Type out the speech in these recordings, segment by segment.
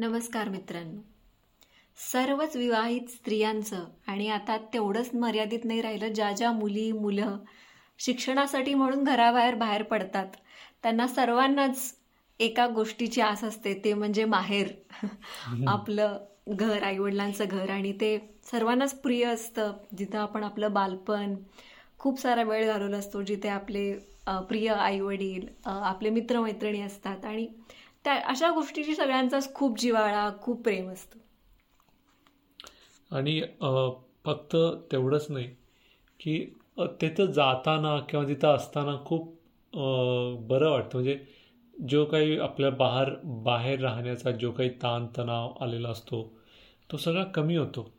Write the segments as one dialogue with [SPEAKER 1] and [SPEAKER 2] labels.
[SPEAKER 1] नमस्कार मित्रांनो. सर्वच विवाहित स्त्रियांचं आणि आता तेवढंच मर्यादित नाही राहिलं ज्या ज्या मुली मुलं शिक्षणासाठी म्हणून घराबाहेर बाहेर पडतात त्यांना सर्वांनाच एका गोष्टीची आस असते ते म्हणजे माहेर. आपलं घर आईवडिलांचं घर आणि ते सर्वांनाच प्रिय असतं. जिथं आपण आपलं बालपण खूप सारा वेळ घालवला असतो जिथे आपले प्रिय आईवडील आपले मित्रमैत्रिणी असतात आणि त्या अशा गोष्टीची सगळ्यांचाच खूप जिवाळा खूप प्रेम असतं.
[SPEAKER 2] आणि फक्त तेवढंच नाही की तिथं जाताना किंवा तिथं असताना खूप बरं वाटतं. म्हणजे जो काही आपल्या बाहेर बाहेर राहण्याचा जो काही ताणतणाव आलेला असतो तो सगळा कमी होतो.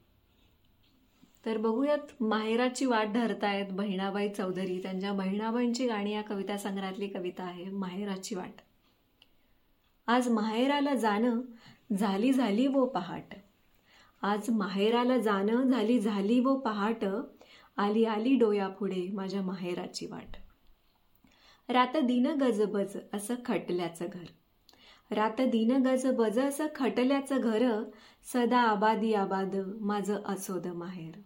[SPEAKER 1] तर बघूयात माहेराची वाट धरतायत बहिणाबाई चौधरी. त्यांच्या बहिणाबाईंची गाणी या कविता संग्रहातली कविता आहे माहेराची वाट. आज माहेराला जाणं झाली झाली वो पहाट. आज माहेराला जाणं झाली झाली वो पहाट. आली आली डोयापुढे माझ्या माहेराची वाट. रात दिन गजबज असं खटल्याचं घर. रात दिन गजबज असं खटल्याचं घर. सदा आबादी आबाद माझं असोद माहेर.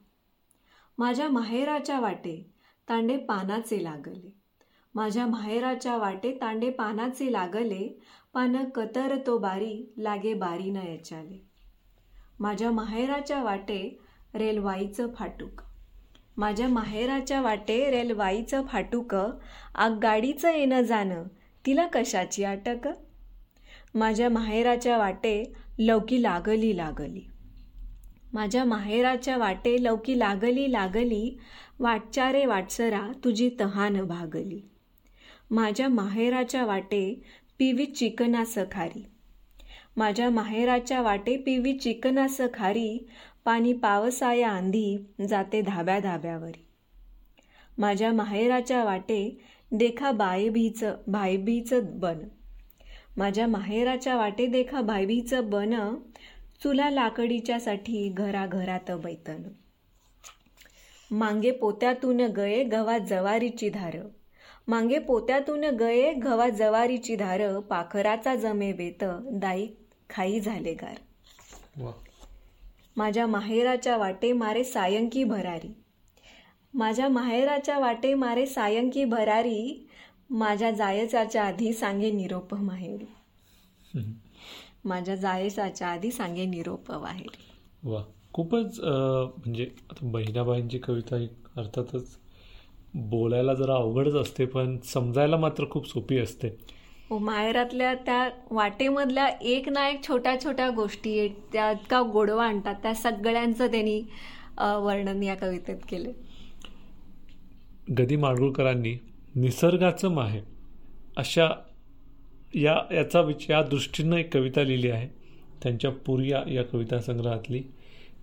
[SPEAKER 1] माझ्या माहेराच्या वाटे तांडे पानाचे लागले. माझ्या माहेराच्या वाटे तांडे पानाचे लागले पान कतर तो बारी लागे बारी न याच्याले. माझ्या माहेराच्या वाटे रेलवाईचं फाटूक. माझ्या माहेराच्या वाटे रेलवाईचं फाटूक आगगाडीचं येणं जाणं तिला कशाची अटक? माझ्या माहेराच्या वाटे लवकी लागली लागली. माझ्या माहेराच्या वाटे लवकी लागली लागली वाटचारे वाटसरा तुझी तहान भागली. माझ्या माहेराच्या वाटे पिवी चिकनास खारी माझ्या माहेराच्या वाटे पिवी चिकनास खारी पाणी पावसाया आंधी जाते धाब्या धाब्यावरी माझ्या माहेराच्या वाटे देखा बायबीच भायबीचं बन. माझ्या माहेराच्या वाटे देखा भायबीचं बन चुला लाकडीच्यासाठी घराघरात बैतन. मांगे पोत्यातून गये गवा जवारीची धार. मांगे पोत्यातून गये गव्हा जवारीची धार पाखराचा जमे बेत दाई खाई झाले गार. माझ्या माहेराच्या वाटे मारे सायंकी भरारी. माझ्या माहेराच्या वाटे मारे सायंकी भरारी माझ्या जायचाच्या आधी सांगे निरोप माहेरी. माझ्या जायचाच्या आधी सांगे निरोप माहेरी
[SPEAKER 2] वा. खूपच म्हणजे आता बहिणाबाईंची कविता अर्थातच बोलायला जरा अवघडच असते पण समजायला मात्र खूप सोपी असते.
[SPEAKER 1] हो माहेरातल्या त्या वाटेमधल्या एक ना एक छोट्या छोट्या गोष्टी त्या का गोडवा आणतात त्या सगळ्यांचं त्यांनी वर्णन या कवितेत केले
[SPEAKER 2] गदी माडगुळकरांनी निसर्गाचं माहेर अशा या याचा विचार या दृष्टीनं एक कविता लिहिली आहे. त्यांच्या पुर्या या कविता संग्रहातली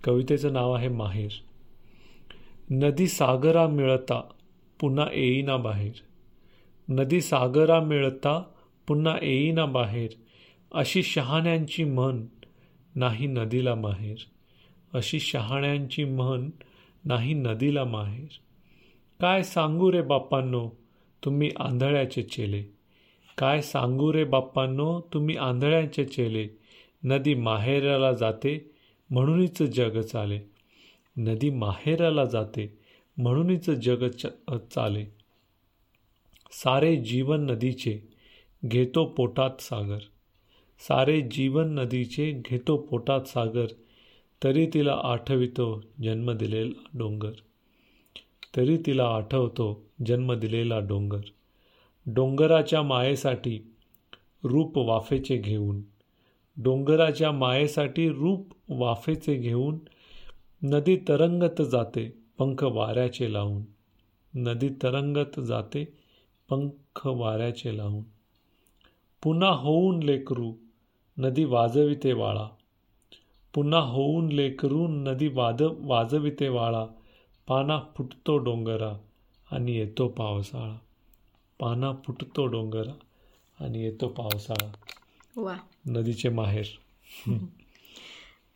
[SPEAKER 2] कवितेचं नाव आहे माहेर. नदी सागरा मिळता पुन्हा येईना बाहेर. नदी सागरा मिळता पुन्हा येईना बाहेर. अशी शहाण्यांची म्हण नाही नदीला माहेर. अशी शहाण्यांची म्हण नाही नदीला माहेर. काय सांगू रे बाप्पांनो तुम्ही आंधळ्याचे चेले. काय सांगू रे बाप्पांनो तुम्ही आंधळ्याचे चेले. नदी माहेराला जाते म्हणूनच जग चाले. नदी माहेराला जाते म्हणूनच जग चाले. सारे जीवन नदीचे घेतो पोटात सागर. सारे जीवन नदीचे घेतो पोटात सागर तरी तिला आठवितो जन्म दिलेला डोंगर. तरी तिला आठवतो जन्म दिलेला डोंगर. डोंगराच्या मायेसाठी रूप वाफेचे घेऊन डोंगराच्या मायेसाठी रूप वाफेचे घेऊन नदी तरंगत जाते. पंख वाऱ्याचे लावून. नदी तरंगत जाते पंख वाऱ्याचे लावून. पुन्हा होऊन लेकरू नदी वाजविते वाळा. पुन्हा होऊन लेकरू नदी वाद वाजविते वाळा. पाना फुटतो डोंगरा आणि येतो पावसाळा. पाना फुटतो डोंगरा आणि येतो पावसाळा.
[SPEAKER 1] वा.
[SPEAKER 2] नदीचे माहेर.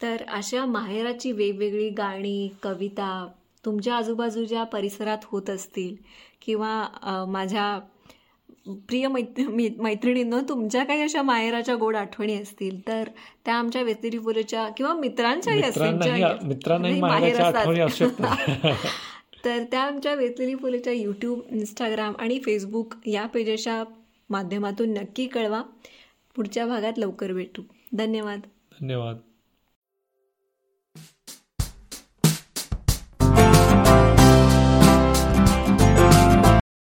[SPEAKER 1] तर अशा माहेराची वेगवेगळी गाणी कविता तुमच्या आजूबाजूच्या परिसरात होत असतील किंवा माझ्या प्रिय मैत्र मी- मैत्रिणींनो तुमच्या काही अशा माहेराच्या गोड आठवणी असतील तर त्या आमच्या वेस्तिरी फुलेच्या किंवा मित्रांच्याही असतील
[SPEAKER 2] मित्रांनाही
[SPEAKER 1] माहेर असतात. तर त्या आमच्या वेचलेली फुलेच्या यूट्यूब इंस्टाग्राम आणि फेसबुक या पेजेसच्या माध्यमातून नक्की कळवा. पुढच्या भागात लवकर भेटू. धन्यवाद.
[SPEAKER 2] धन्यवाद.